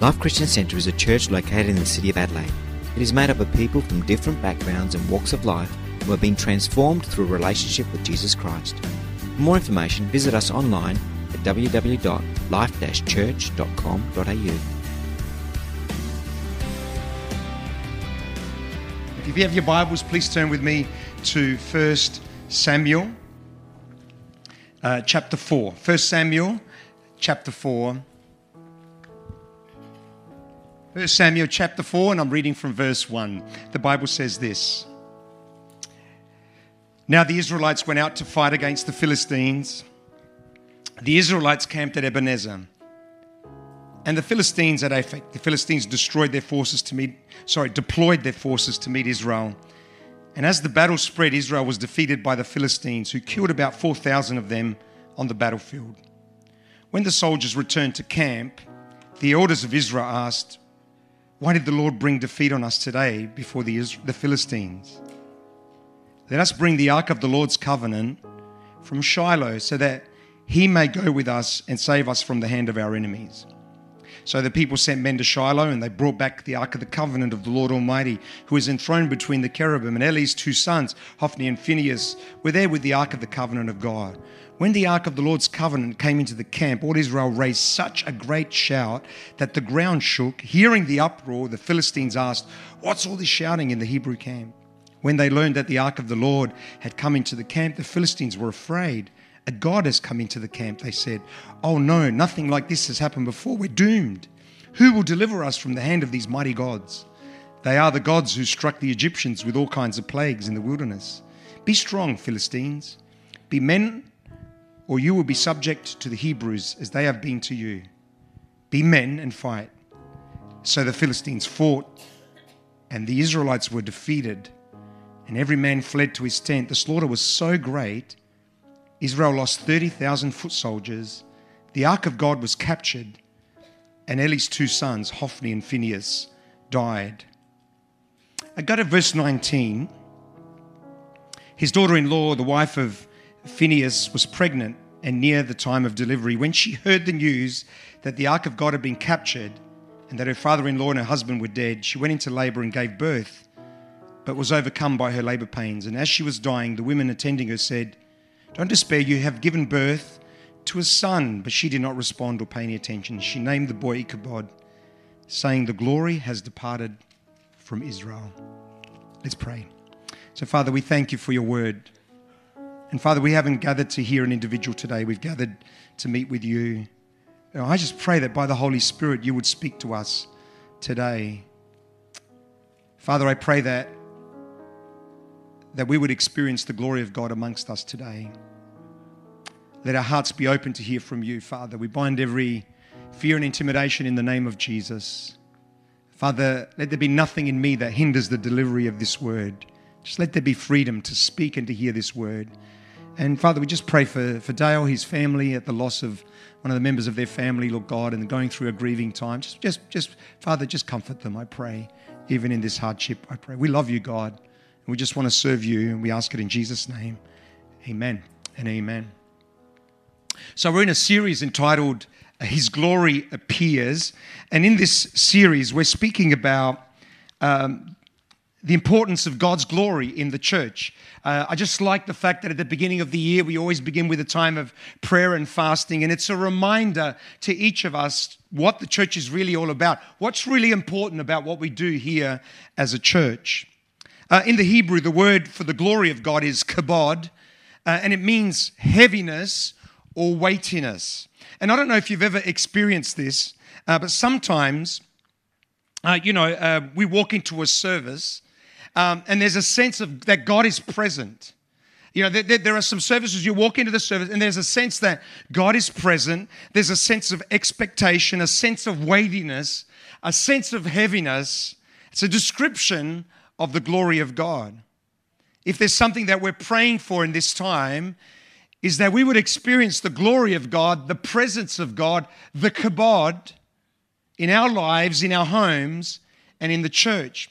Life Christian Centre is a church located in the city of Adelaide. It is made up of people from different backgrounds and walks of life who have been transformed through a relationship with Jesus Christ. For more information, visit us online at www.life-church.com.au. If you have your Bibles, please turn with me to 1 Samuel uh, chapter 4. 1 Samuel chapter 4. 1 Samuel chapter 4, and I'm reading from verse 1. The Bible says this Now the Israelites went out to fight against the Philistines. The Israelites camped at Ebenezer. And the Philistines at Aphek, the Philistines destroyed their forces to meet, sorry, deployed their forces to meet Israel. And as the battle spread, Israel was defeated by the Philistines, who killed about 4,000 of them on the battlefield. When the soldiers returned to camp, the elders of Israel asked, Why did the Lord bring defeat on us today before the, the Philistines? Let us bring the ark of the Lord's covenant from Shiloh so that he may go with us and save us from the hand of our enemies. So the people sent men to Shiloh, and they brought back the ark of the covenant of the Lord Almighty, who is enthroned between the cherubim. And Eli's two sons, Hophni and Phinehas, were there with the ark of the covenant of God. When the ark of the Lord's covenant came into the camp, all Israel raised such a great shout that the ground shook. Hearing the uproar, the Philistines asked, What's all this shouting in the Hebrew camp? When they learned that the ark of the Lord had come into the camp, the Philistines were afraid. A God has come into the camp, they said. Oh no, nothing like this has happened before. We're doomed. Who will deliver us from the hand of these mighty gods? They are the gods who struck the Egyptians with all kinds of plagues in the wilderness. Be strong, Philistines. Be men, or you will be subject to the Hebrews as they have been to you. Be men and fight. So the Philistines fought, and the Israelites were defeated, and every man fled to his tent. The slaughter was so great Israel lost 30,000 foot soldiers. The ark of God was captured, and Eli's two sons, Hophni and Phinehas, died. I go to verse 19. His daughter in law, the wife of Phinehas, was pregnant and near the time of delivery. When she heard the news that the ark of God had been captured and that her father in law and her husband were dead, she went into labor and gave birth, but was overcome by her labor pains. And as she was dying, the women attending her said, don't despair, you have given birth to a son. But she did not respond or pay any attention. She named the boy Ichabod, saying, The glory has departed from Israel. Let's pray. So, Father, we thank you for your word. And Father, we haven't gathered to hear an individual today, we've gathered to meet with you. I just pray that by the Holy Spirit you would speak to us today. Father, I pray that that we would experience the glory of God amongst us today. Let our hearts be open to hear from you, Father. We bind every fear and intimidation in the name of Jesus. Father, let there be nothing in me that hinders the delivery of this word. Just let there be freedom to speak and to hear this word. And Father, we just pray for, for Dale, his family, at the loss of one of the members of their family, Lord God, and going through a grieving time. Just, just, just, Father, just comfort them, I pray, even in this hardship, I pray. We love you, God. We just want to serve you, and we ask it in Jesus' name. Amen and amen. So, we're in a series entitled uh, His Glory Appears. And in this series, we're speaking about um, the importance of God's glory in the church. Uh, I just like the fact that at the beginning of the year, we always begin with a time of prayer and fasting. And it's a reminder to each of us what the church is really all about, what's really important about what we do here as a church. Uh, in the Hebrew, the word for the glory of God is kabod, uh, and it means heaviness or weightiness. And I don't know if you've ever experienced this, uh, but sometimes, uh, you know, uh, we walk into a service um, and there's a sense of that God is present. You know, there, there, are some services you walk into the service and there's a sense that God is present. There's a sense of expectation, a sense of weightiness, a sense of heaviness. It's a description of the glory of God. If there's something that we're praying for in this time, is that we would experience the glory of God, the presence of God, the kabod in our lives, in our homes, and in the church.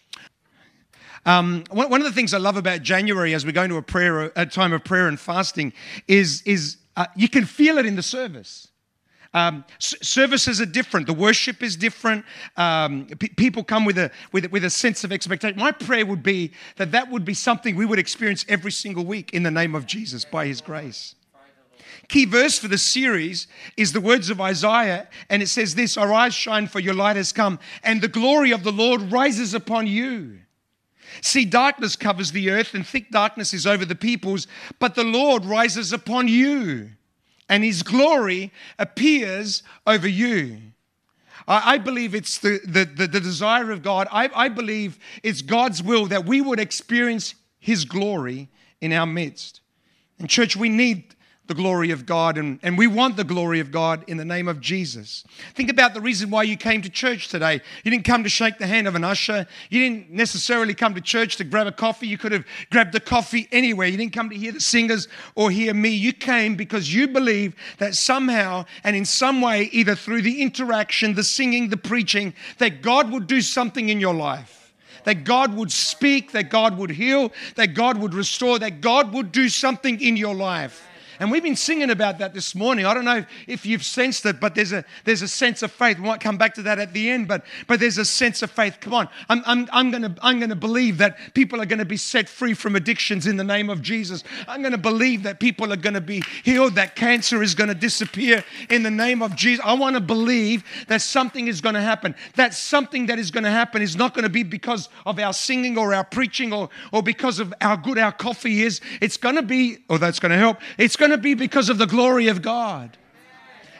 Um, one of the things I love about January as we go into a prayer, a time of prayer and fasting, is, is uh, you can feel it in the service. Um, services are different. The worship is different. Um, pe- people come with a, with, with a sense of expectation. My prayer would be that that would be something we would experience every single week in the name of Jesus by His grace. Key verse for the series is the words of Isaiah, and it says this Our eyes shine, for your light has come, and the glory of the Lord rises upon you. See, darkness covers the earth, and thick darkness is over the peoples, but the Lord rises upon you, and his glory appears over you. I believe it's the, the, the, the desire of God. I, I believe it's God's will that we would experience his glory in our midst. And, church, we need the glory of God, and, and we want the glory of God in the name of Jesus. Think about the reason why you came to church today. You didn't come to shake the hand of an usher, you didn't necessarily come to church to grab a coffee. You could have grabbed a coffee anywhere. You didn't come to hear the singers or hear me. You came because you believe that somehow and in some way, either through the interaction, the singing, the preaching, that God would do something in your life that God would speak, that God would heal, that God would restore, that God would do something in your life. And we've been singing about that this morning. I don't know if you've sensed it, but there's a there's a sense of faith. We might come back to that at the end, but but there's a sense of faith. Come on, I'm I'm, I'm gonna I'm gonna believe that people are gonna be set free from addictions in the name of Jesus. I'm gonna believe that people are gonna be healed, that cancer is gonna disappear in the name of Jesus. I want to believe that something is gonna happen. That something that is gonna happen is not gonna be because of our singing or our preaching or or because of how good our coffee is. It's gonna be, or that's gonna help. It's going to be because of the glory of God.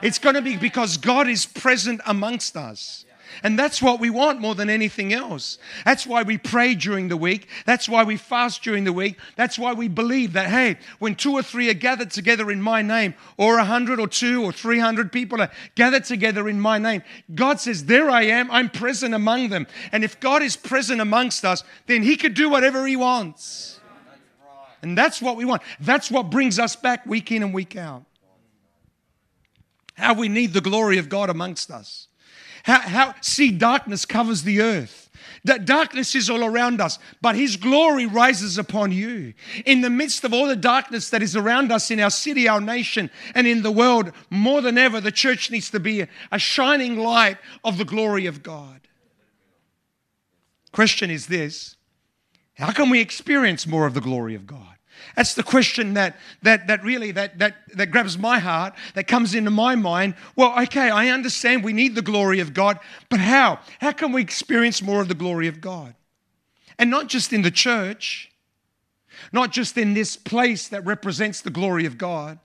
It's going to be because God is present amongst us. And that's what we want more than anything else. That's why we pray during the week. That's why we fast during the week. That's why we believe that, hey, when two or three are gathered together in my name, or a hundred or two or three hundred people are gathered together in my name, God says, There I am. I'm present among them. And if God is present amongst us, then He could do whatever He wants. And that's what we want. That's what brings us back week in and week out. How we need the glory of God amongst us. How, how see, darkness covers the earth. That darkness is all around us, but His glory rises upon you. In the midst of all the darkness that is around us in our city, our nation, and in the world, more than ever, the church needs to be a, shining light of the glory of God. Question is this how can we experience more of the glory of God? That's the question that, that, that really that, that, that grabs my heart, that comes into my mind. Well, okay, I understand we need the glory of God, but how? How can we experience more of the glory of God? And not just in the church, not just in this place that represents the glory of God,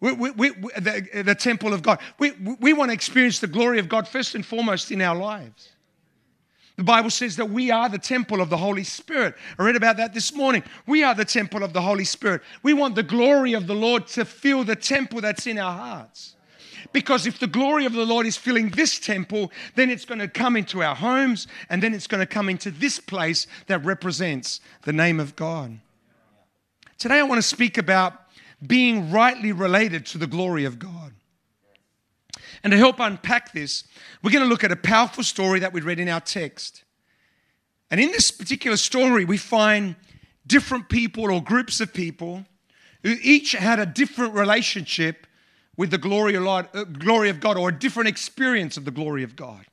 we, we, we, the, the temple of God. We, we want to experience the glory of God first and foremost in our lives. The Bible says that we are the temple of the Holy Spirit. I read about that this morning. We are the temple of the Holy Spirit. We want the glory of the Lord to fill the temple that's in our hearts. Because if the glory of the Lord is filling this temple, then it's going to come into our homes and then it's going to come into this place that represents the name of God. Today I want to speak about being rightly related to the glory of God. And to help unpack this, we're going to look at a powerful story that we read in our text. And in this particular story, we find different people or groups of people who each had a different relationship with the glory of, God, uh, God or a different experience of the glory of God.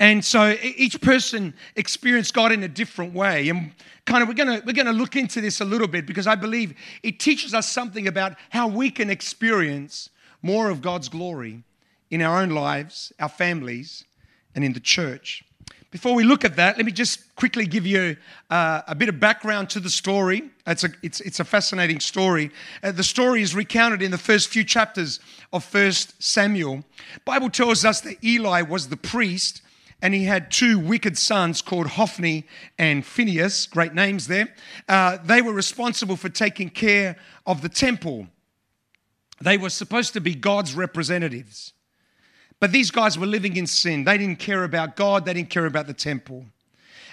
And so each person experienced God in a different way. And kind of we're gonna we're gonna look into this a little bit because I believe it teaches us something about how we can experience more of God's glory in our own lives, our families, and in the church. Before we look at that, let me just quickly give you uh, a bit of background to the story. It's a, it's, it's a fascinating story. Uh, the story is recounted in the first few chapters of First Samuel. Bible tells us that Eli was the priest and he had two wicked sons called Hophni and Phinehas, great names there. Uh, they were responsible for taking care of the temple. They were supposed to be God's representatives. But these guys were living in sin. They didn't care about God, they didn't care about the temple.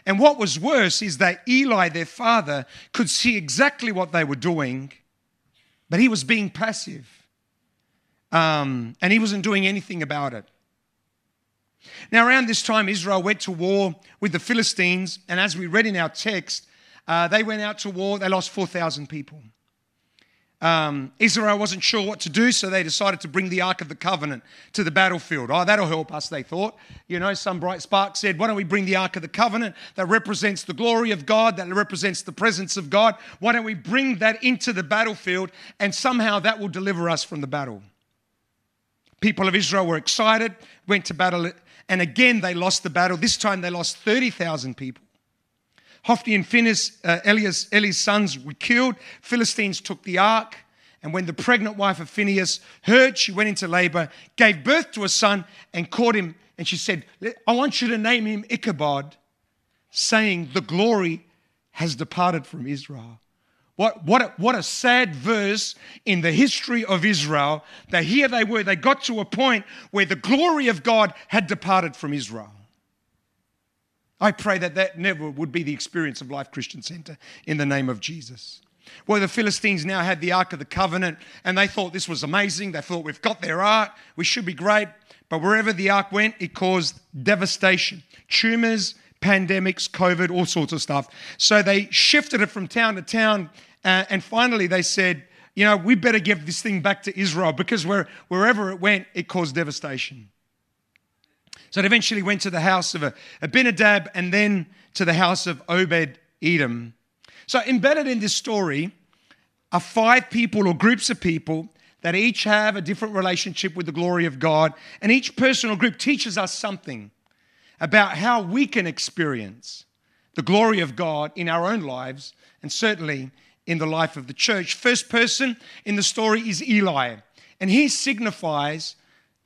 And what was worse is that Eli, their father, could see exactly what they were doing, but he was being passive. Um, and he wasn't doing anything about it. Now, around this time, Israel went to war with the Philistines, and as we read in our text, uh, they went out to war, they lost 4,000 people. Um, Israel wasn't sure what to do, so they decided to bring the Ark of the Covenant to the battlefield. Oh, that'll help us, they thought. You know, some bright spark said, Why don't we bring the Ark of the Covenant that represents the glory of God, that represents the presence of God? Why don't we bring that into the battlefield and somehow that will deliver us from the battle? People of Israel were excited, went to battle, and again they lost the battle. This time they lost 30,000 people. Hophni and Phinehas, uh, Eli's sons, were killed. Philistines took the ark. And when the pregnant wife of Phinehas heard, she went into labor, gave birth to a son, and caught him. And she said, I want you to name him Ichabod, saying, The glory has departed from Israel. What, what, a, what a sad verse in the history of Israel that here they were, they got to a point where the glory of God had departed from Israel. I pray that that never would be the experience of Life Christian Center in the name of Jesus. Well, the Philistines now had the Ark of the Covenant and they thought this was amazing. They thought, we've got their Ark, we should be great. But wherever the Ark went, it caused devastation, tumors, pandemics, COVID, all sorts of stuff. So they shifted it from town to town. Uh, and finally, they said, you know, we better give this thing back to Israel because where, wherever it went, it caused devastation. So it eventually went to the house of uh, Abinadab and then to the house of Obed Edom. So embedded in this story are five people or groups of people that each have a different relationship with the glory of God. And each person or group teaches us something about how we can experience the glory of God in our own lives and certainly in the life of the church. First person in the story is Eli, and he signifies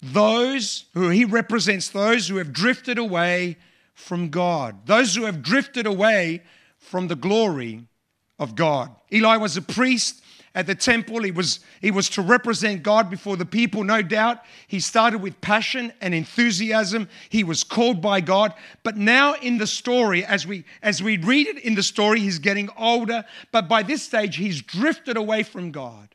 those who he represents those who have drifted away from God, those who have drifted away from the glory of God. Eli was a priest at the temple. He was, he was to represent God before the people, no doubt. He started with passion and enthusiasm. He was called by God. But now in the story, as we as we read it in the story, he's getting older. But by this stage, he's drifted away from God.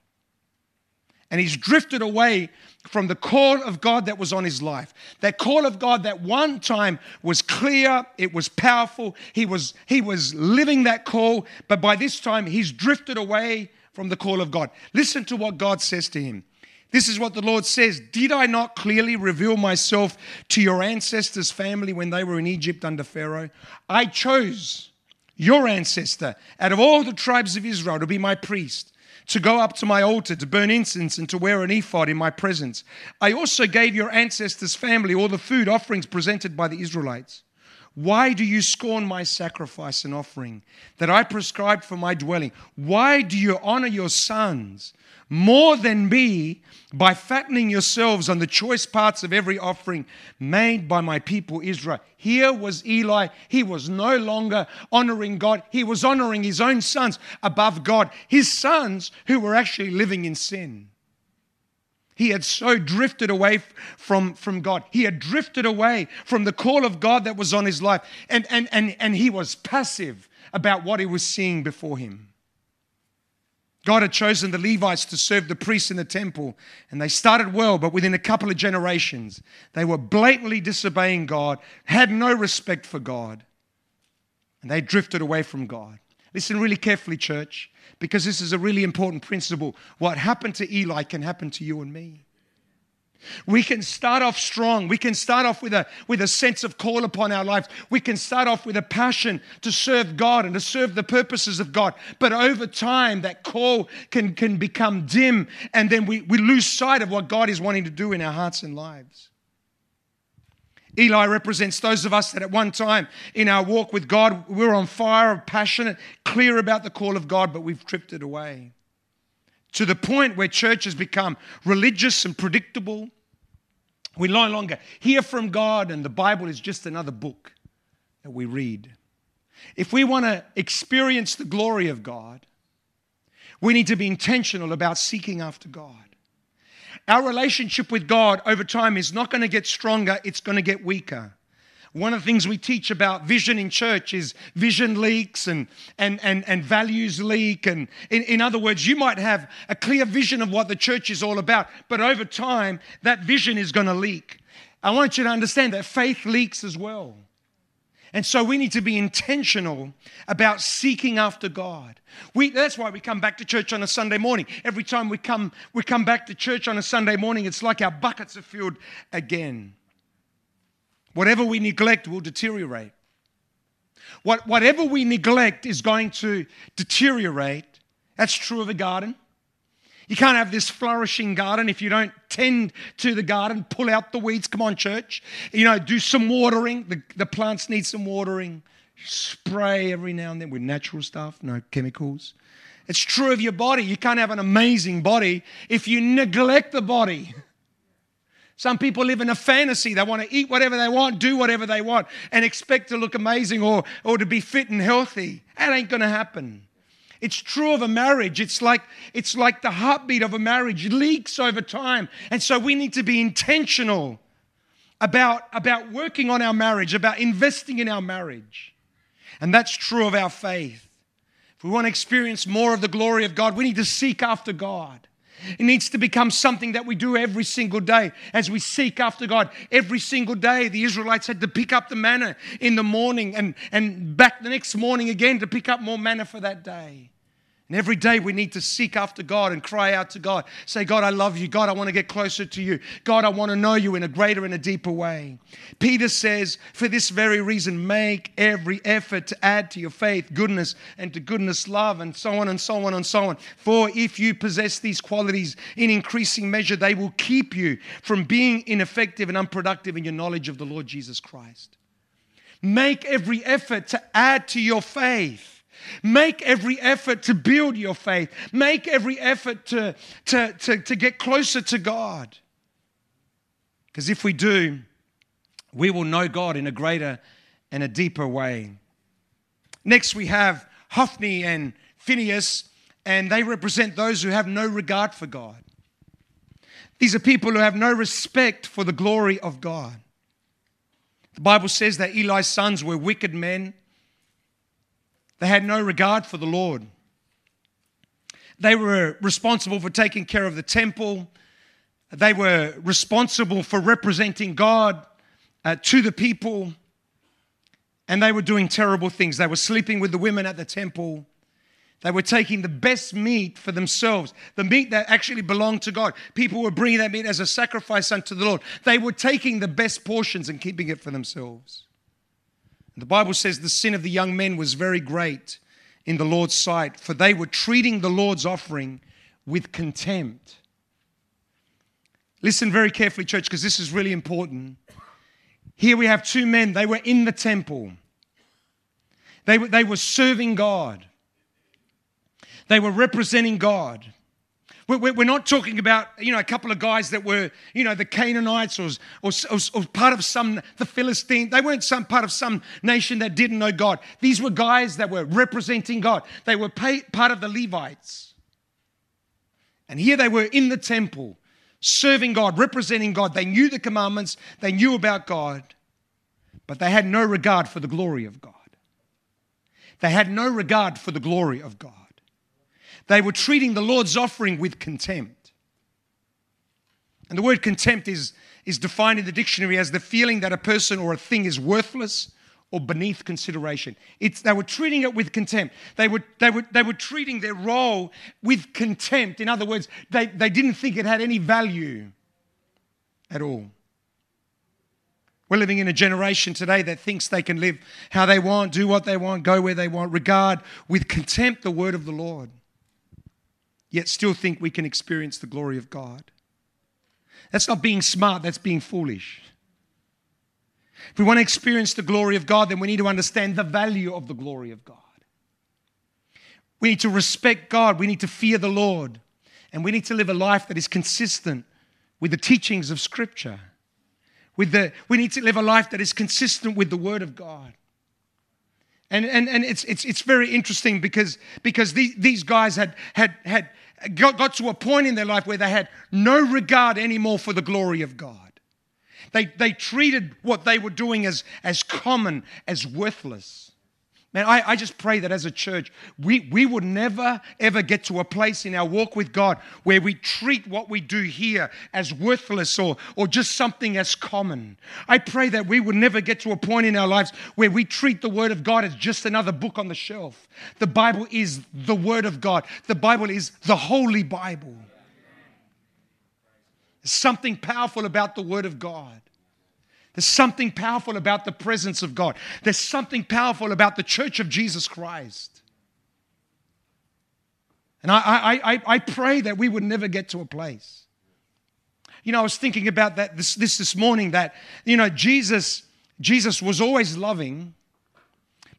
And he's drifted away from the call of God that was on his life. That call of God that one time was clear, it was powerful. He was he was living that call, but by this time he's drifted away from the call of God. Listen to what God says to him. This is what the Lord says Did I not clearly reveal myself to your ancestors' family when they were in Egypt under Pharaoh? I chose your ancestor out of all the tribes of Israel to be my priest to go up to my altar to burn incense and to wear an ephod in my presence. I also gave your ancestors' family all the food offerings presented by the Israelites. Why do you scorn my sacrifice and offering that I prescribed for my dwelling? Why do you honor your sons more than me by fattening yourselves on the choice parts of every offering made by my people Israel. Here was Eli. He was no longer honoring God, he was honoring his own sons above God, his sons who were actually living in sin. He had so drifted away from, from God. He had drifted away from the call of God that was on his life. And, and, and, and he was passive about what he was seeing before him. God had chosen the Levites to serve the priests in the temple, and they started well, but within a couple of generations, they were blatantly disobeying God, had no respect for God, and they drifted away from God. Listen really carefully, church, because this is a really important principle. What happened to Eli can happen to you and me. We can start off strong. We can start off with a, with a sense of call upon our lives. We can start off with a passion to serve God and to serve the purposes of God. But over time, that call can, can become dim, and then we, we lose sight of what God is wanting to do in our hearts and lives. Eli represents those of us that at one time in our walk with God, we we're on fire, passionate, clear about the call of God, but we've drifted away to the point where church has become religious and predictable. We no longer hear from God, and the Bible is just another book that we read. If we want to experience the glory of God, we need to be intentional about seeking after God. Our relationship with God over time is not going to get stronger, it's going to get weaker. One of the things we teach about vision in church is vision leaks and, and, and, and values leak. And in, in other words, you might have a clear vision of what the church is all about, but over time, that vision is going to leak. I want you to understand that faith leaks as well. And so we need to be intentional about seeking after God. We, that's why we come back to church on a Sunday morning. Every time we come, we come back to church on a Sunday morning, it's like our buckets are filled again. Whatever we neglect will deteriorate. What, whatever we neglect is going to deteriorate. That's true of a garden. You can't have this flourishing garden if you don't tend to the garden, pull out the weeds. Come on, church. You know, do some watering. The, the plants need some watering. Spray every now and then with natural stuff, no chemicals. It's true of your body. You can't have an amazing body if you neglect the body. Some people live in a fantasy. They want to eat whatever they want, do whatever they want, and expect to look amazing or, or to be fit and healthy. That ain't going to happen. It's true of a marriage. It's like, it's like the heartbeat of a marriage leaks over time. And so we need to be intentional about, about working on our marriage, about investing in our marriage. And that's true of our faith. If we want to experience more of the glory of God, we need to seek after God. It needs to become something that we do every single day as we seek after God. Every single day, the Israelites had to pick up the manna in the morning and, and back the next morning again to pick up more manna for that day. And every day we need to seek after God and cry out to God. Say, God, I love you. God, I want to get closer to you. God, I want to know you in a greater and a deeper way. Peter says, for this very reason, make every effort to add to your faith goodness, and to goodness, love, and so on and so on and so on. For if you possess these qualities in increasing measure, they will keep you from being ineffective and unproductive in your knowledge of the Lord Jesus Christ. Make every effort to add to your faith. Make every effort to build your faith. Make every effort to, to, to, to get closer to God. Because if we do, we will know God in a greater and a deeper way. Next, we have Hophni and Phinehas, and they represent those who have no regard for God. These are people who have no respect for the glory of God. The Bible says that Eli's sons were wicked men they had no regard for the Lord. They were responsible for taking care of the temple. They were responsible for representing God uh, to the people. And they were doing terrible things. They were sleeping with the women at the temple. They were taking the best meat for themselves, the meat that actually belonged to God. People were bringing that meat as a sacrifice unto the Lord. They were taking the best portions and keeping it for themselves. The Bible says the sin of the young men was very great in the Lord's sight, for they were treating the Lord's offering with contempt. Listen very carefully, church, because this is really important. Here we have two men, they were in the temple, they were, they were serving God, they were representing God. We're not talking about, you know, a couple of guys that were, you know, the Canaanites or, or, or, part of some, the Philistine. They weren't some part of some nation that didn't know God. These were guys that were representing God. They were part of the Levites. And here they were in the temple, serving God, representing God. They knew the commandments, they knew about God, but they had no regard for the glory of God. They had no regard for the glory of God. They were treating the Lord's offering with contempt. And the word contempt is, is defined in the dictionary as the feeling that a person or a thing is worthless or beneath consideration. It's, they were treating it with contempt. They were, they, were, they were treating their role with contempt. In other words, they, they didn't think it had any value at all. We're living in a generation today that thinks they can live how they want, do what they want, go where they want, regard with contempt the word of the Lord yet still think we can experience the glory of God. That's not being smart, that's being foolish. If we want to experience the glory of God, then we need to understand the value of the glory of God. We need to respect God, we need to fear the Lord, and we need to live a life that is consistent with the teachings of Scripture. With the, we need to live a life that is consistent with the Word of God. And, and, and it's, it's, it's very interesting because, because these, these guys had, had, had got, got to a point in their life where they had no regard anymore for the glory of God. They, they treated what they were doing as, as common, as worthless. Man, I, I just pray that as a church, we, we would never, ever get to a place in our walk with God where we treat what we do here as worthless or, or just something as common. I pray that we would never get to a point in our lives where we treat the Word of God as just another book on the shelf. The Bible is the Word of God, the Bible is the Holy Bible. There's something powerful about the Word of God. There's something powerful about the presence of God. There's something powerful about the church of Jesus Christ. And I, I, I, I pray that we would never get to a place. You know, I was thinking about that this, this this morning that, you know, Jesus, Jesus was always loving,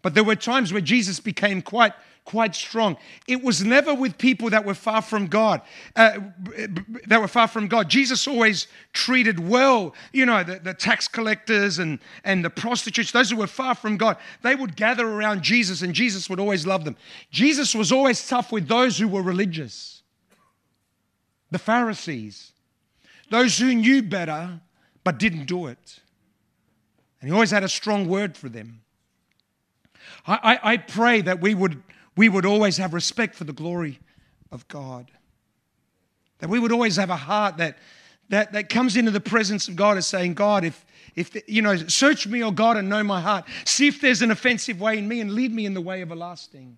but there were times where Jesus became quite quite strong. It was never with people that were far from God. Uh, that were far from God. Jesus always treated well, you know, the, the tax collectors and, and the prostitutes, those who were far from God. They would gather around Jesus and Jesus would always love them. Jesus was always tough with those who were religious. The Pharisees, those who knew better but didn't do it. And he always had a strong word for them. I, I, I pray that we would we would always have respect for the glory of God. That we would always have a heart that, that, that comes into the presence of God as saying, God, if, if the, you know, search me, O God, and know my heart. See if there's an offensive way in me and lead me in the way everlasting.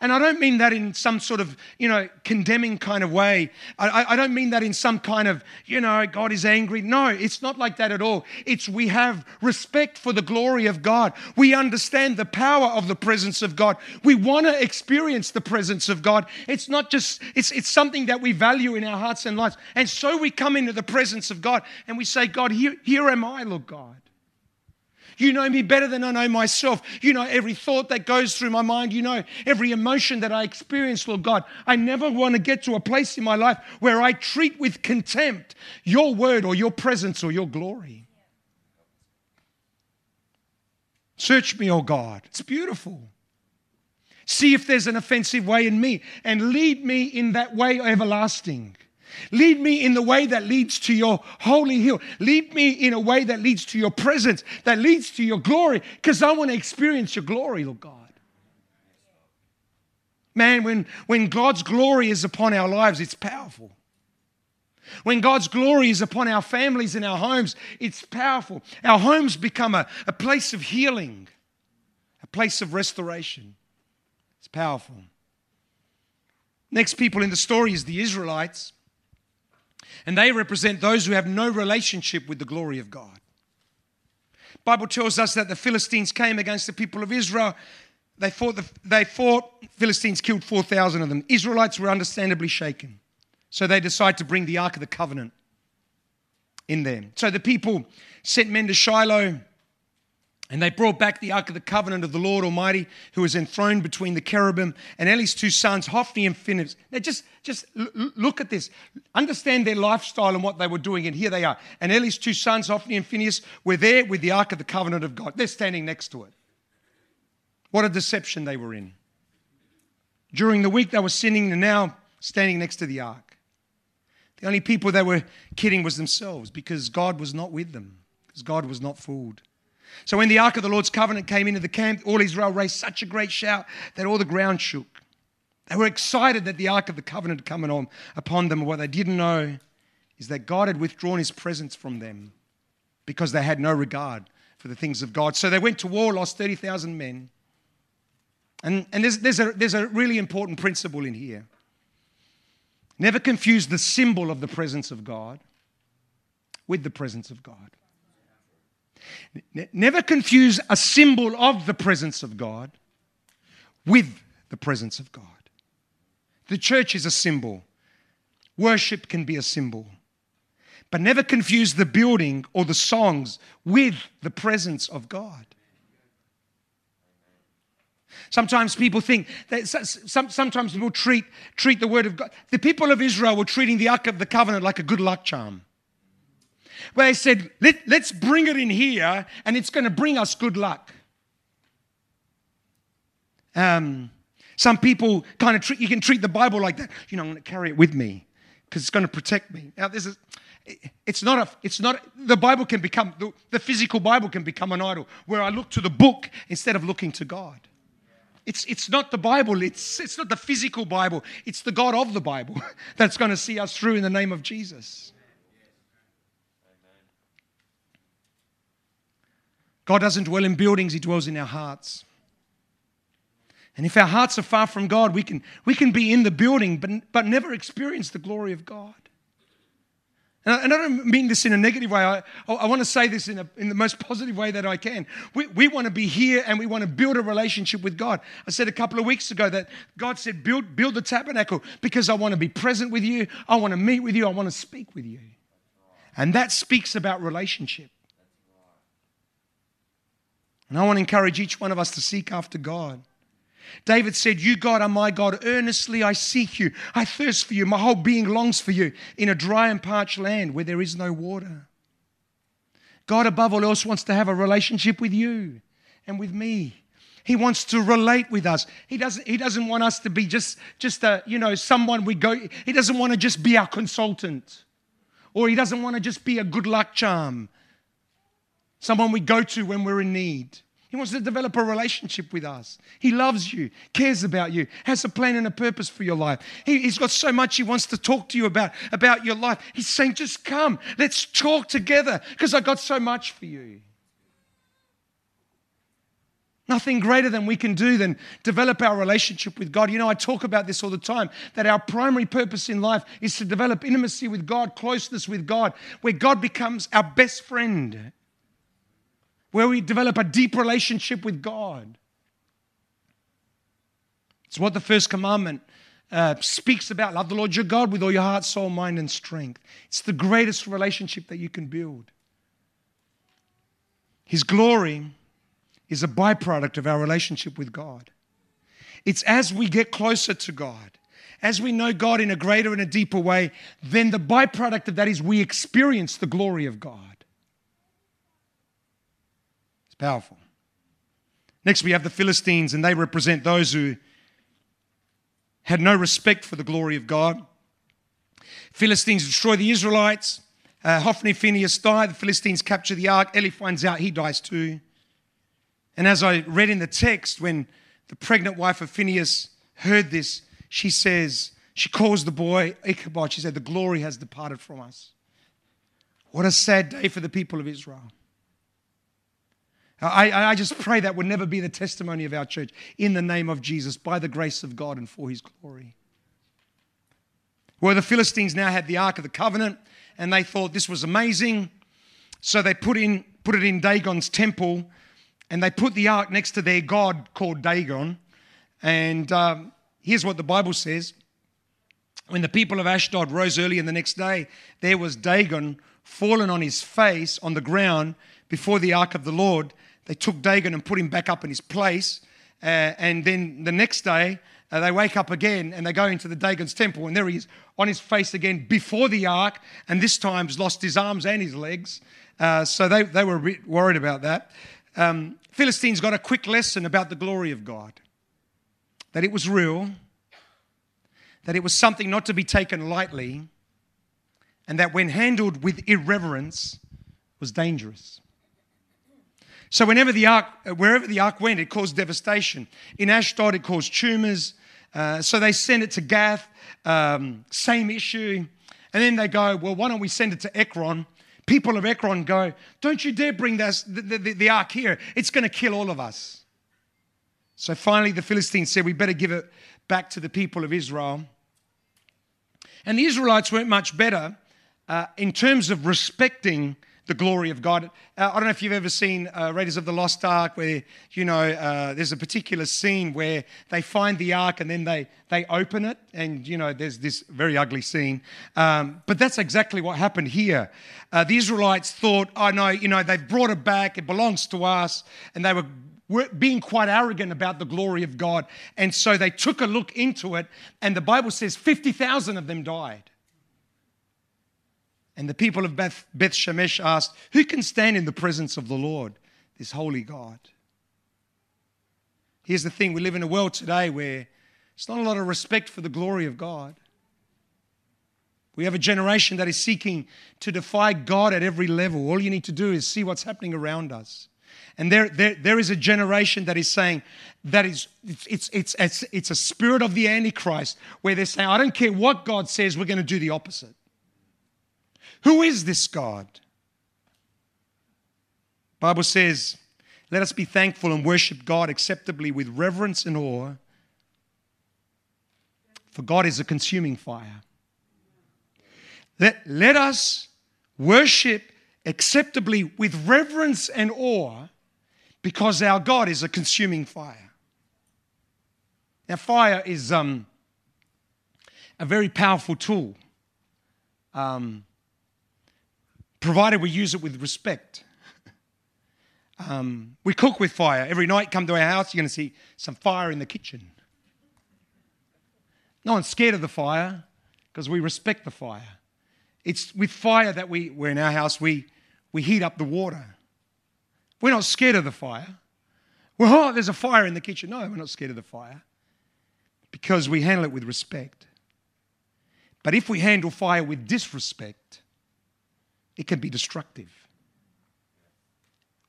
And I don't mean that in some sort of, you know, condemning kind of way. I, I, don't mean that in some kind of, you know, God is angry. No, it's not like that at all. It's we have respect for the glory of God. We understand the power of the presence of God. We want to experience the presence of God. It's not just, it's, it's something that we value in our hearts and lives. And so we come into the presence of God and we say, God, here, here am I, Lord God. You know me better than I know myself. You know every thought that goes through my mind. You know every emotion that I experience, Lord God. I never want to get to a place in my life where I treat with contempt your word or your presence or your glory. Search me, O oh God. It's beautiful. See if there's an offensive way in me and lead me in that way everlasting. Lead me in the way that leads to your holy hill. Lead me in a way that leads to your presence, that leads to your glory, because I want to experience your glory, Lord God. Man, when, when God's glory is upon our lives, it's powerful. When God's glory is upon our families and our homes, it's powerful. Our homes become a, a place of healing, a place of restoration. It's powerful. Next people in the story is the Israelites. And they represent those who have no relationship with the glory of God. Bible tells us that the Philistines came against the people of Israel. They fought, the, they fought Philistines killed 4,000 of them. Israelites were understandably shaken. So they decide to bring the Ark of the Covenant in there. So the people sent men to Shiloh and they brought back the Ark of the Covenant of the Lord Almighty, who was enthroned between the cherubim, and Eli's two sons, Hophni and Phinehas. Now, just, just look at this. Understand their lifestyle and what they were doing, and here they are. And Eli's two sons, Hophni and Phinehas, were there with the Ark of the Covenant of God. They're standing next to it. What a deception they were in. During the week, they were sinning, and now standing next to the Ark. The only people they were kidding was themselves because God was not with them, because God was not fooled. So when the ark of the Lord's covenant came into the camp, all Israel raised such a great shout that all the ground shook. They were excited that the ark of the covenant had come on, upon them. What they didn't know is that God had withdrawn his presence from them because they had no regard for the things of God. So they went to war, lost 30,000 men. And, and there's, there's, a, there's a really important principle in here. Never confuse the symbol of the presence of God with the presence of God. Never confuse a symbol of the presence of God with the presence of God. The church is a symbol, worship can be a symbol. But never confuse the building or the songs with the presence of God. Sometimes people think that sometimes people treat, treat the word of God. The people of Israel were treating the Ark of the Covenant like a good luck charm where they said, Let, let's bring it in here and it's going to bring us good luck. Um, some people kind of treat, you can treat the Bible like that. You know, I'm going to carry it with me because it's going to protect me. Now, this is, it's not a, it's not, the Bible can become, the, the physical Bible can become an idol where I look to the book instead of looking to God. It's, it's not the Bible, it's, it's not the physical Bible, it's the God of the Bible that's going to see us through in the name of Jesus. God doesn't dwell in buildings, He dwells in our hearts. And if our hearts are far from God, we can, we can be in the building but, but never experience the glory of God. And I, and I don't mean this in a negative way. I, I want to say this in, a, in the most positive way that I can. We, we want to be here and we want to build a relationship with God. I said a couple of weeks ago that God said, build, build the tabernacle because I want to be present with you. I want to meet with you. I want to speak with you. And that speaks about relationship. And I want to encourage each one of us to seek after God. David said, You, God, are my God. Earnestly I seek you. I thirst for you. My whole being longs for you in a dry and parched land where there is no water. God, above all else, wants to have a relationship with you and with me. He wants to relate with us. He doesn't, he doesn't want us to be just, just a, you know, someone we go, he doesn't want to just be our consultant. Or he doesn't want to just be a good luck charm. Someone we go to when we're in need. He wants to develop a relationship with us. He loves you, cares about you, has a plan and a purpose for your life. He, has got so much he wants to talk to you about, about your life. He's saying, just come, let's talk together because I got so much for you. Nothing greater than we can do than develop our relationship with God. You know, I talk about this all the time that our primary purpose in life is to develop intimacy with God, closeness with God, where God becomes our best friend where we develop a deep relationship with God. It's what the first commandment uh, speaks about love the Lord your God with all your heart, soul, mind, and strength. It's the greatest relationship that you can build. His glory is a byproduct of our relationship with God. It's as we get closer to God, as we know God in a greater and a deeper way, then the byproduct of that is we experience the glory of God. Powerful. Next, we have the Philistines, and they represent those who had no respect for the glory of God. Philistines destroy the Israelites. Uh, Hophni Phinehas die. The Philistines capture the ark. Eli finds out he dies too. And as I read in the text, when the pregnant wife of Phinehas heard this, she says, she calls the boy Ichabod. She said, The glory has departed from us. What a sad day for the people of Israel. I, I just pray that would never be the testimony of our church in the name of Jesus, by the grace of God and for his glory. Well, the Philistines now had the Ark of the Covenant and they thought this was amazing. So they put, in, put it in Dagon's temple and they put the ark next to their god called Dagon. And um, here's what the Bible says When the people of Ashdod rose early in the next day, there was Dagon fallen on his face on the ground before the ark of the Lord they took Dagon and put him back up in his place. Uh, and then the next day, uh, they wake up again and they go into the Dagon's temple, and there he is on his face again before the ark, and this time he's lost his arms and his legs. Uh, so they, they were a bit worried about that. Um, Philistines got a quick lesson about the glory of God that it was real, that it was something not to be taken lightly, and that when handled with irreverence was dangerous. So whenever the ark, wherever the ark went, it caused devastation. In Ashdod, it caused tumors. Uh, so they send it to Gath, um, same issue. And then they go, well, why don't we send it to Ekron? People of Ekron go, don't you dare bring this, the, the, the ark here. It's going to kill all of us. So finally, the Philistines said, we better give it back to the people of Israel. And the Israelites weren't much better uh, in terms of respecting the glory of God. Uh, I don't know if you've ever seen uh, Raiders of the Lost Ark, where you know uh, there's a particular scene where they find the ark and then they they open it, and you know there's this very ugly scene. Um, but that's exactly what happened here. Uh, the Israelites thought, "Oh no, you know they've brought it back; it belongs to us," and they were were being quite arrogant about the glory of God. And so they took a look into it, and the Bible says 50,000 of them died. And the people of Beth, Beth Shemesh asked, Who can stand in the presence of the Lord, this holy God? Here's the thing we live in a world today where it's not a lot of respect for the glory of God. We have a generation that is seeking to defy God at every level. All you need to do is see what's happening around us. And there, there, there is a generation that is saying that is it's, it's, it's, it's, it's a spirit of the Antichrist where they're saying, I don't care what God says, we're going to do the opposite. Who is this God? Bible says, let us be thankful and worship God acceptably with reverence and awe. For God is a consuming fire. Let, let us worship acceptably with reverence and awe because our God is a consuming fire. Now, fire is um, a very powerful tool, um, provided we use it with respect. Um, we cook with fire. Every night, come to our house, you're going to see some fire in the kitchen. No one's scared of the fire because we respect the fire. It's with fire that we, we're in our house, we, we heat up the water. We're not scared of the fire. Well, oh, there's a fire in the kitchen. No, we're not scared of the fire because we handle it with respect. But if we handle fire with disrespect, it can be destructive.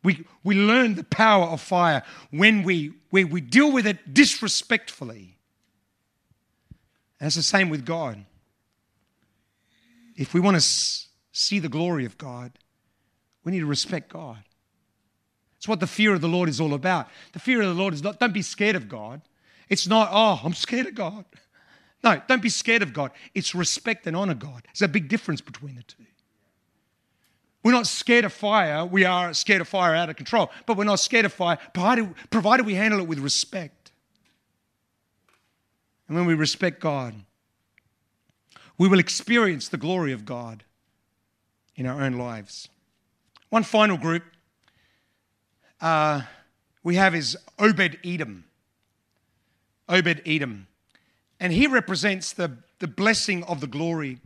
We, we learn the power of fire when we, when we deal with it disrespectfully. And it's the same with God. If we want to see the glory of God, we need to respect God. It's what the fear of the Lord is all about. The fear of the Lord is not, don't be scared of God. It's not, oh, I'm scared of God. No, don't be scared of God. It's respect and honor God. There's a big difference between the two. We're not scared of fire. We are scared of fire out of control, but we're not scared of fire provided, provided we handle it with respect. And when we respect God, we will experience the glory of God in our own lives. One final group uh, we have is Obed Edom. Obed Edom. And he represents the, the blessing of the glory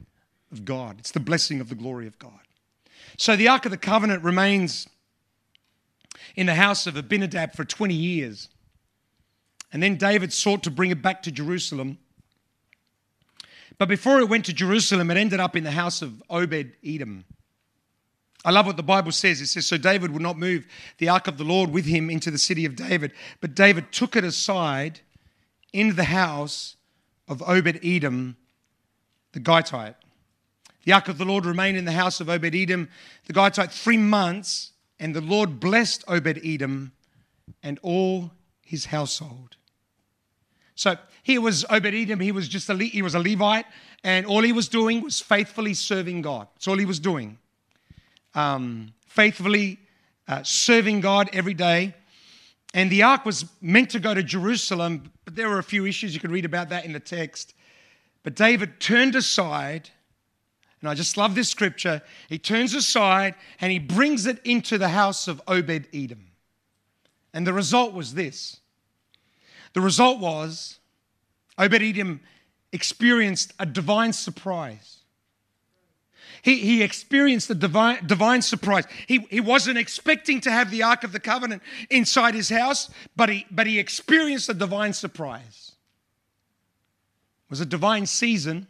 of God. It's the blessing of the glory of God. So the Ark of the Covenant remains in the house of Abinadab for 20 years. And then David sought to bring it back to Jerusalem. But before it went to Jerusalem, it ended up in the house of Obed Edom. I love what the Bible says. It says, So David would not move the ark of the Lord with him into the city of David, but David took it aside into the house of Obed Edom the Gittite. The ark of the Lord remained in the house of Obed Edom the Gittite three months, and the Lord blessed Obed Edom and all his household. So here was Obed Edom. He was just a he was a Levite, and all he was doing was faithfully serving God. That's all he was doing. Um, faithfully uh, serving God every day. And the ark was meant to go to Jerusalem, but there were a few issues. You can read about that in the text. But David turned aside and I just love this scripture. He turns aside and he brings it into the house of Obed Edom. And the result was this the result was Obed Edom experienced a divine surprise. He, he experienced a divine, divine surprise. He, he wasn't expecting to have the Ark of the Covenant inside his house, but he, but he experienced a divine surprise. It was a divine season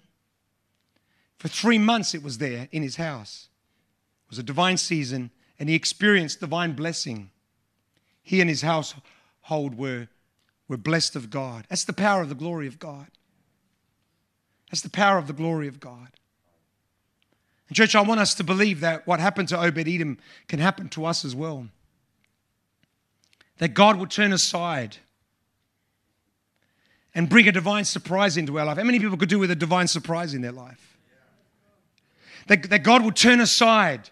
for three months it was there in his house. It was a divine season, and he experienced divine blessing. He and his household were, were blessed of God. That's the power of the glory of God. That's the power of the glory of God. And church, I want us to believe that what happened to Obed Edom can happen to us as well. That God will turn aside and bring a divine surprise into our life. How many people could do with a divine surprise in their life? That, that God will turn aside.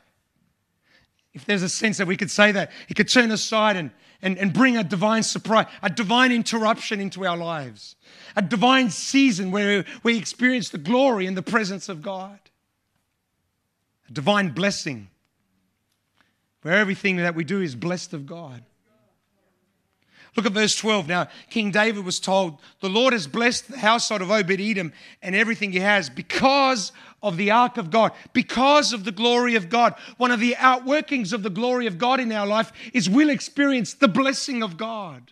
If there's a sense that we could say that, He could turn aside and, and, and bring a divine surprise, a divine interruption into our lives, a divine season where we experience the glory and the presence of God, a divine blessing where everything that we do is blessed of God. Look at verse 12. Now, King David was told, The Lord has blessed the household of Obed Edom and everything he has because of the ark of God, because of the glory of God. One of the outworkings of the glory of God in our life is we'll experience the blessing of God.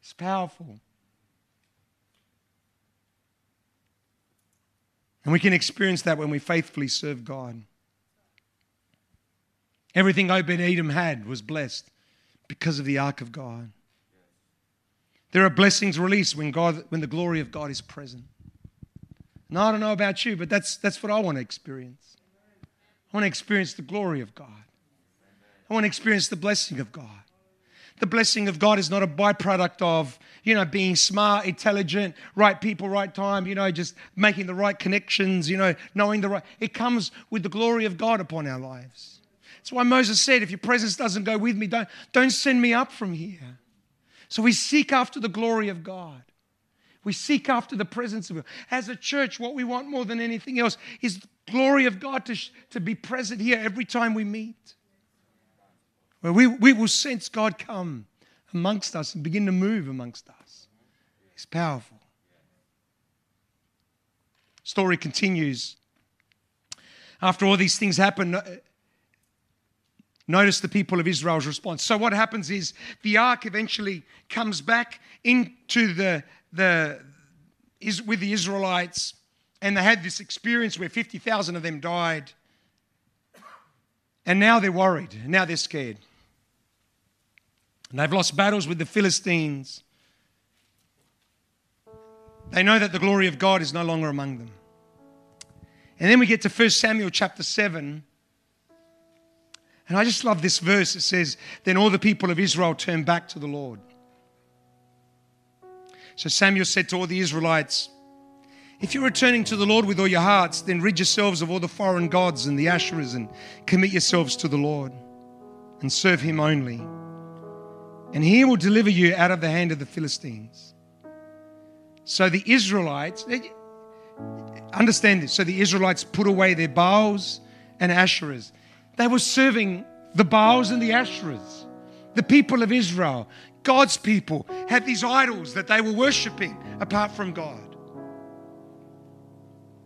It's powerful. And we can experience that when we faithfully serve God. Everything Obed Edom had was blessed. Because of the ark of God. There are blessings released when God when the glory of God is present. And I don't know about you, but that's that's what I want to experience. I want to experience the glory of God. I want to experience the blessing of God. The blessing of God is not a byproduct of, you know, being smart, intelligent, right people, right time, you know, just making the right connections, you know, knowing the right. It comes with the glory of God upon our lives. That's why Moses said, if your presence doesn't go with me, don't, don't send me up from here. So we seek after the glory of God. We seek after the presence of God. As a church, what we want more than anything else is the glory of God to, to be present here every time we meet where we, we will sense God come amongst us and begin to move amongst us. It's powerful. Story continues. After all these things happen, uh, notice the people of Israel's response. So what happens is the ark eventually comes back into the the is with the Israelites, and they had this experience where 50,000 of them died. And now they're worried. Now they're scared. And they've lost battles with the Philistines. They know that the glory of God is no longer among them. And then we get to 1 Samuel chapter 7. And I just love this verse. It says, Then all the people of Israel turned back to the Lord. So Samuel said to all the Israelites, If you're returning to the Lord with all your hearts, then rid yourselves of all the foreign gods and the Asherahs and commit yourselves to the Lord and serve him only and he will deliver you out of the hand of the Philistines. So the Israelites, understand this. So the Israelites put away their Baals and Asherahs. They were serving the Baals and the Asherahs. The people of Israel, God's people, had these idols that they were worshiping apart from God.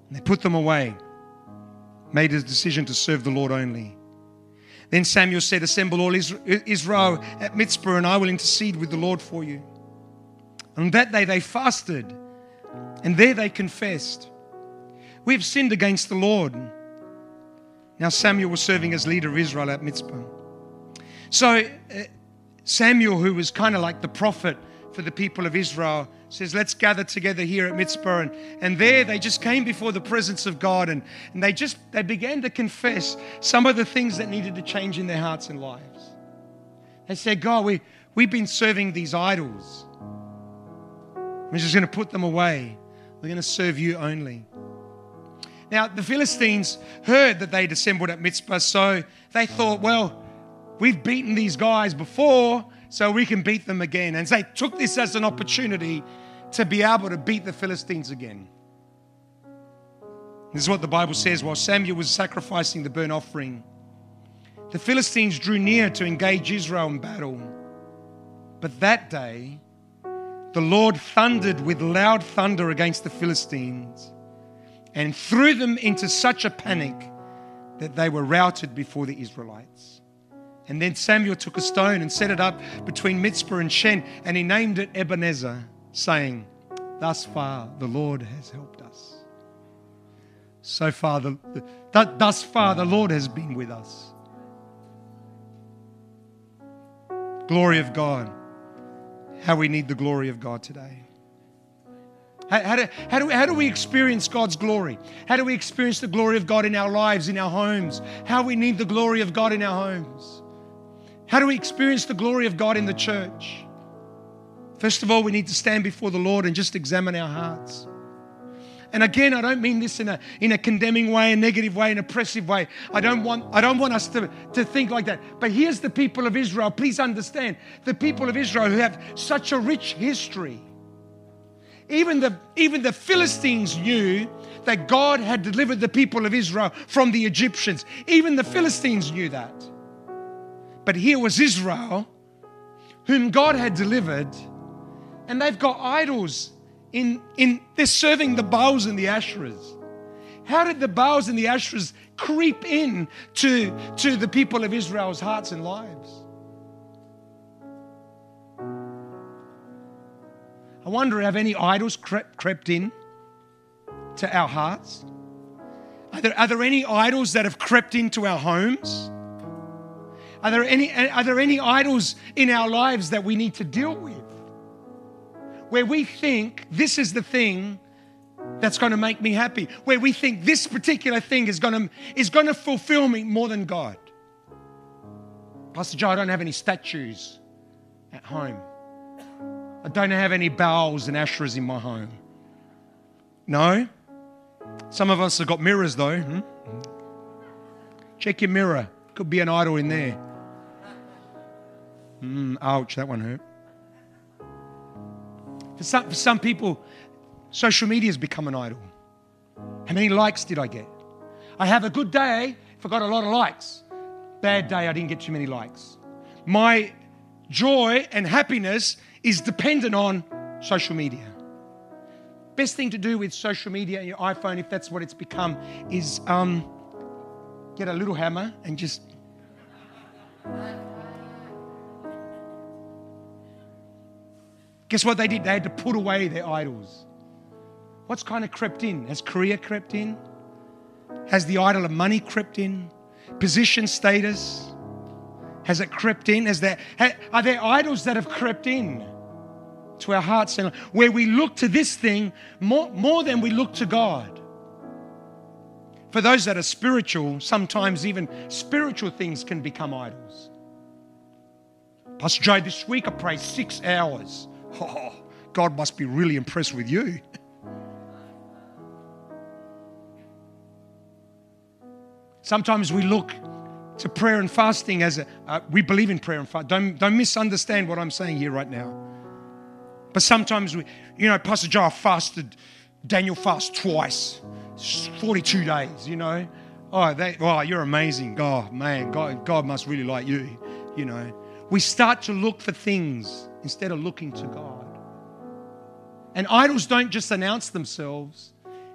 And they put them away, made a decision to serve the Lord only. Then Samuel said, Assemble all Israel at Mizpah, and I will intercede with the Lord for you. On that day they fasted, and there they confessed, We have sinned against the Lord. Now Samuel was serving as leader of Israel at Mizpah. So uh, Samuel, who was kind of like the prophet for the people of Israel, says, Let's gather together here at Mizpah. And, and there they just came before the presence of God and, and they just they began to confess some of the things that needed to change in their hearts and lives. They said, God, we, we've been serving these idols. We're just going to put them away. We're going to serve you only. Now, the Philistines heard that they'd assembled at Mizpah, so they thought, well, we've beaten these guys before so we can beat them again. And they took this as an opportunity to be able to beat the Philistines again. This is what the Bible says while Samuel was sacrificing the burnt offering. The Philistines drew near to engage Israel in battle. But that day, the Lord thundered with loud thunder against the Philistines and threw them into such a panic that they were routed before the Israelites. And then Samuel took a stone and set it up between Mizpah and Shen, and he named it Ebenezer, saying, Thus far the Lord has helped us. So far, the, thus far the Lord has been with us. Glory of God. How we need the glory of God today. How, how, do, how, do, how do we experience God's glory? How do we experience the glory of God in our lives, in our homes? How we need the glory of God in our homes? How do we experience the glory of God in the church? First of all, we need to stand before the Lord and just examine our hearts. And again, I don't mean this in a, in a condemning way, a negative way, an oppressive way. I don't want, I don't want us to, to think like that. But here's the people of Israel. Please understand the people of Israel who have such a rich history. Even the, even the Philistines knew that God had delivered the people of Israel from the Egyptians. Even the Philistines knew that. But here was Israel, whom God had delivered, and they've got idols in, in they're serving the Baals and the Asherahs. How did the Baals and the Asherahs creep in to, to the people of Israel's hearts and lives? I wonder have any idols crept, crept in to our hearts? Are there, are there any idols that have crept into our homes? Are there any, are there any idols in our lives that we need to deal with? Where we think this is the thing that's going to make me happy, where we think this particular thing is going to, is going to fulfill me more than God. Pastor Joe, I don't have any statues at home. I don't have any Baals and Asherahs in my home. No? Some of us have got mirrors though. Hmm? Check your mirror. Could be an idol in there. Mm, ouch, that one hurt. For some, for some people, social media has become an idol. How many likes did I get? I have a good day if I got a lot of likes. Bad day, I didn't get too many likes. My joy and happiness is dependent on social media. Best thing to do with social media and your iPhone, if that's what it's become, is um, get a little hammer and just. Guess what they did? They had to put away their idols. What's kind of crept in? Has career crept in? Has the idol of money crept in? Position, status? Has it crept in? Has there, are there idols that have crept in to our hearts and where we look to this thing more, more than we look to God? For those that are spiritual, sometimes even spiritual things can become idols. Pastor Joe, this week I prayed six hours. Oh, God must be really impressed with you. Sometimes we look to prayer and fasting as a, uh, we believe in prayer and fasting. Don't, don't misunderstand what I'm saying here right now. But sometimes we, you know, Pastor Joe fasted, Daniel fast twice, 42 days, you know. Oh, they, oh, you're amazing. God, man, God, God must really like you, you know. We start to look for things instead of looking to God. And idols don't just announce themselves,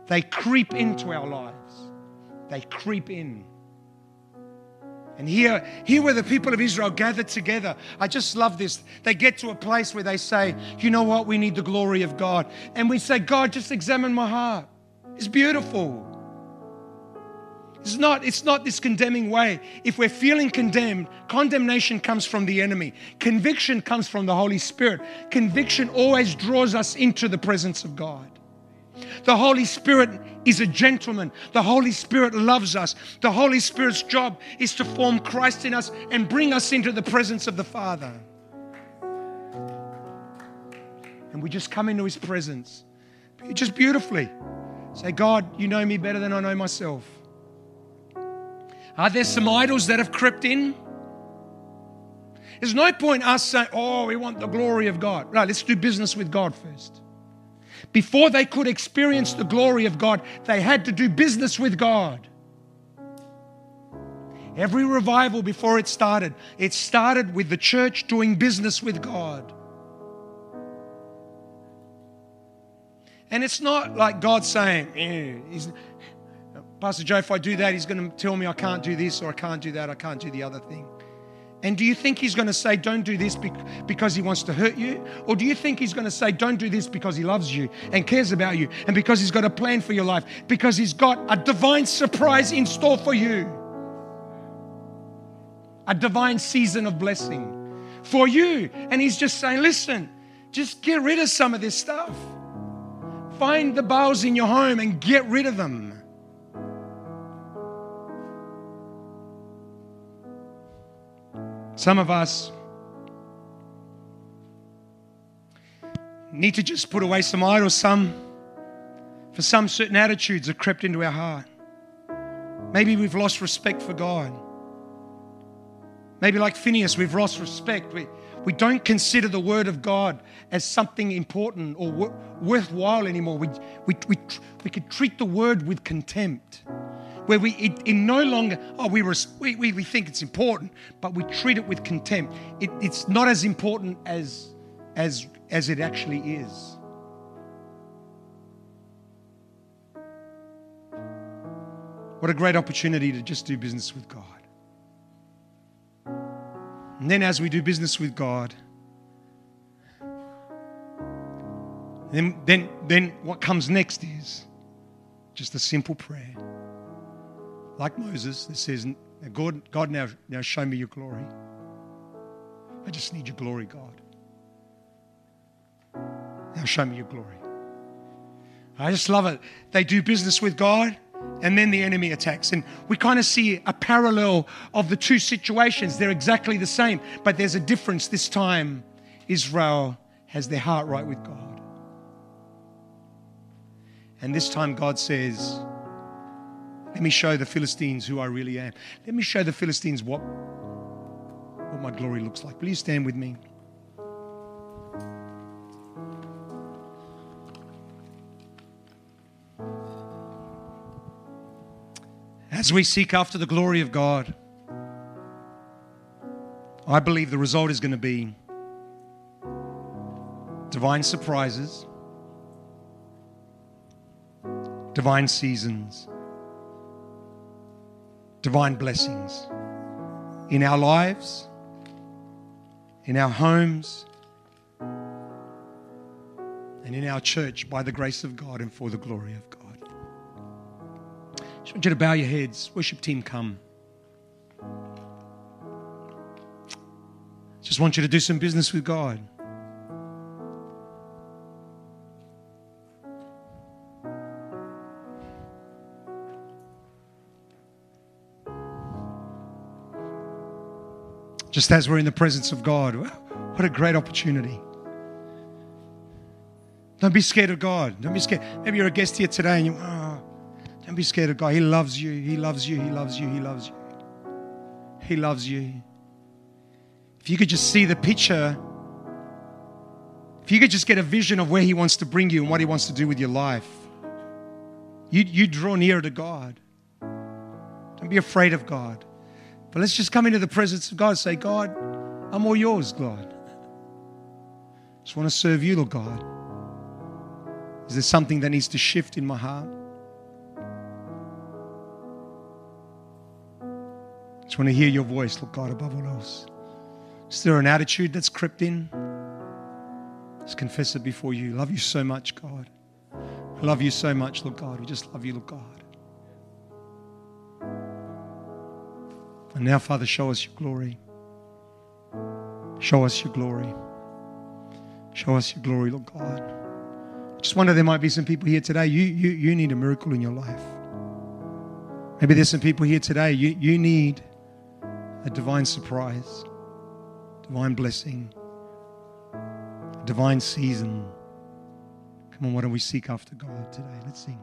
they creep into our lives. They creep in. And here, here where the people of Israel gathered together, I just love this. They get to a place where they say, you know what, we need the glory of God. And we say, God, just examine my heart. It's beautiful. It's not, it's not this condemning way. If we're feeling condemned, condemnation comes from the enemy. Conviction comes from the Holy Spirit. Conviction always draws us into the presence of God. The Holy Spirit is a gentleman. The Holy Spirit loves us. The Holy Spirit's job is to form Christ in us and bring us into the presence of the Father. And we just come into His presence just beautifully. Say, God, you know me better than I know myself. Are there some idols that have crept in? There's no point us saying, oh, we want the glory of God. Right, let's do business with God first. Before they could experience the glory of God, they had to do business with God. Every revival before it started, it started with the church doing business with God. And it's not like God saying, eh, Pastor Joe, if I do that, he's going to tell me I can't do this or I can't do that, I can't do the other thing. And do you think he's going to say, don't do this because he wants to hurt you? Or do you think he's going to say, don't do this because he loves you and cares about you and because he's got a plan for your life? Because he's got a divine surprise in store for you, a divine season of blessing for you. And he's just saying, listen, just get rid of some of this stuff. Find the Baals in your home and get rid of them. Some of us need to just put away some idols. Some, for some, certain attitudes have crept into our heart. Maybe we've lost respect for God. Maybe, like Phinehas, we've lost respect. We, we don't consider the Word of God as something important or worthwhile anymore. We, we, we, we could treat the Word with contempt where we it, it no longer oh we, res, we, we we think it's important but we treat it with contempt. It, it's not as important as as as it actually is. What a great opportunity to just do business with god. And then as we do business with god then then then what comes next is just a simple prayer like Moses, that says, God, God now, now show me your glory. I just need your glory, God. Now show me your glory. I just love it. They do business with God and then the enemy attacks. And we kind of see a parallel of the two situations. They're exactly the same, but there's a difference. This time, Israel has their heart right with God. And this time, God says, Let me show the Philistines who I really am. Let me show the Philistines what, what my glory looks like. Will you stand with me? As we seek after the glory of God, I believe the result is going to be divine surprises, divine seasons, divine blessings in our lives, in our homes, and in our church by the grace of God and for the glory of God. I just want you to bow your heads. Worship team, come. Just want you to do some business with God. Just as we're in the presence of God, what a great opportunity. Don't be scared of God. Don't be scared. Maybe you're a guest here today and you, oh, don't be scared of God. He loves you. He loves you. He loves you. He loves you. He loves you. If you could just see the picture, if you could just get a vision of where He wants to bring you and what He wants to do with your life, you, you draw nearer to God. Don't be afraid of God. But let's just come into the presence of God and say, God, I'm all yours, God. Just want to serve you, Lord God. Is there something that needs to shift in my heart? just want to hear your voice, Lord God, above all else. Is there an attitude that's crept in? Just confess it before you. Love you so much, God. I love you so much, Lord God. We just love you, Lord God. And now, Father, show us your glory. Show us your glory. Show us your glory, Lord God. I just wonder there might be some people here today. You, you, you need a miracle in your life. Maybe there's some people here today. You, you need a divine surprise, divine blessing, divine season. Come on, why don't we seek after God today? Let's sing.